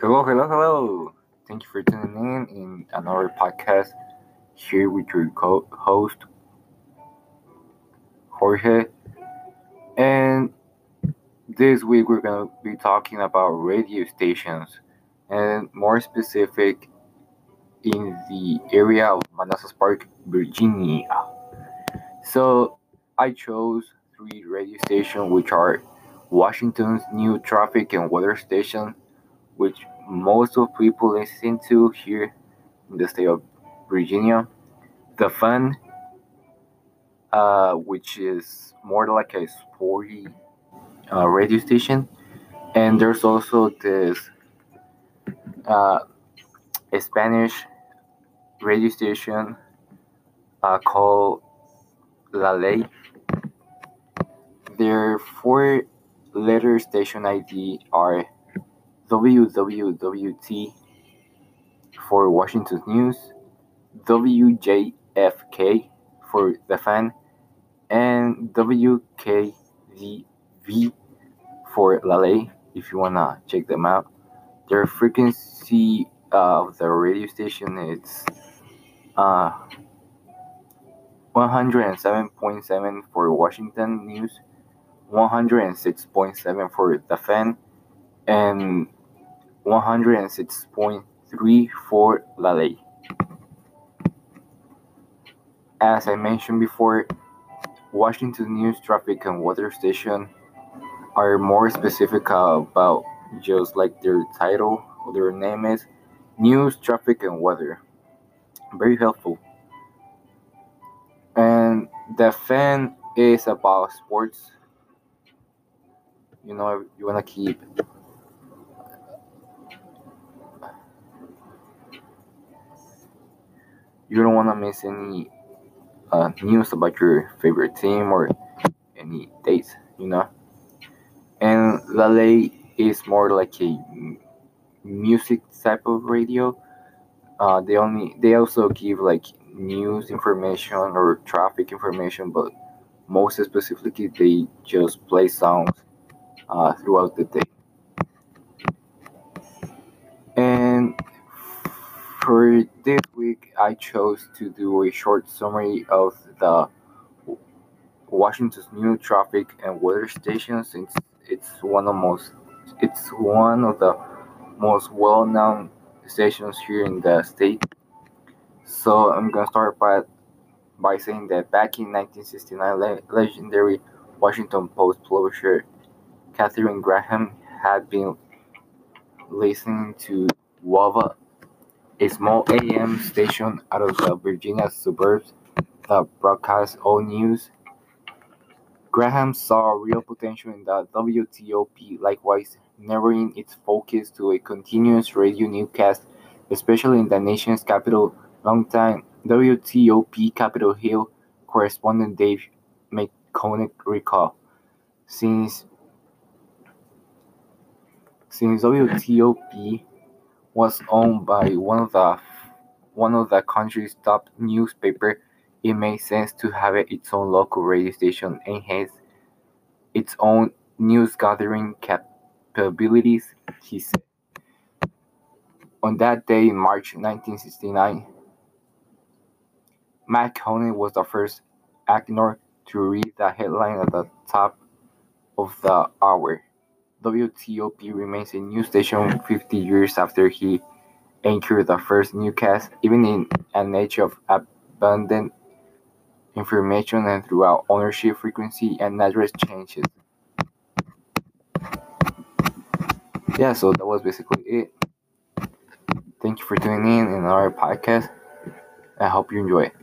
Hello, hello, hello. Thank you for tuning in in another podcast here with your co- host Jorge. And this week we're going to be talking about radio stations and more specific in the area of Manassas Park, Virginia. So I chose three radio stations which are Washington's new traffic and weather station, which most of people listen to here in the state of Virginia. The Fan, uh, which is more like a sporty uh, radio station, and there's also this uh, Spanish radio station uh, called La Ley. Their four letter station ID are WWWT for Washington News, WJFK for The Fan, and WKZV for La Ley if you wanna check them out. Their frequency of the radio station is uh, 107.7 for Washington News, 106.7 for The Fan, and 106.3 for La Ley. As I mentioned before, Washington News Traffic and Weather Station are more specific about just like their title or their name is News, Traffic, and Weather. Very helpful. And the fan is about sports. You know, you want to keep you don't want to miss any uh, news about your favorite team or any dates, you know. And La Ley is more like a music type of radio. Uh, they only they also give like news information or traffic information, but most specifically they just play songs uh, throughout the day. And for this week, I chose to do a short summary of the Washington's new traffic and weather station since it's one of most it's one of the most well-known stations here in the state. So I'm gonna start by by saying that back in 1969, le- legendary Washington Post publisher Katharine Graham had been listening to WAVA, a small AM station out of the Virginia suburbs that broadcasts all news. Graham saw real potential in the WTOP, likewise narrowing its focus to a continuous radio newscast, especially in the nation's capital. Longtime WTOP Capitol Hill correspondent Dave McConnell recalled, since since WTOP was owned by one of the one of the country's top newspaper, it made sense to have its own local radio station and hence its own news gathering capabilities, he said. On that day in March 1969, McConnell was the first actor to read the headline at the top of the hour. WTOP remains a news station 50 years after he anchored the first newscast, even in an age of abundant information and throughout ownership frequency and address changes. Yeah, so that was basically it. Thank you for tuning in in our podcast. I hope you enjoy it.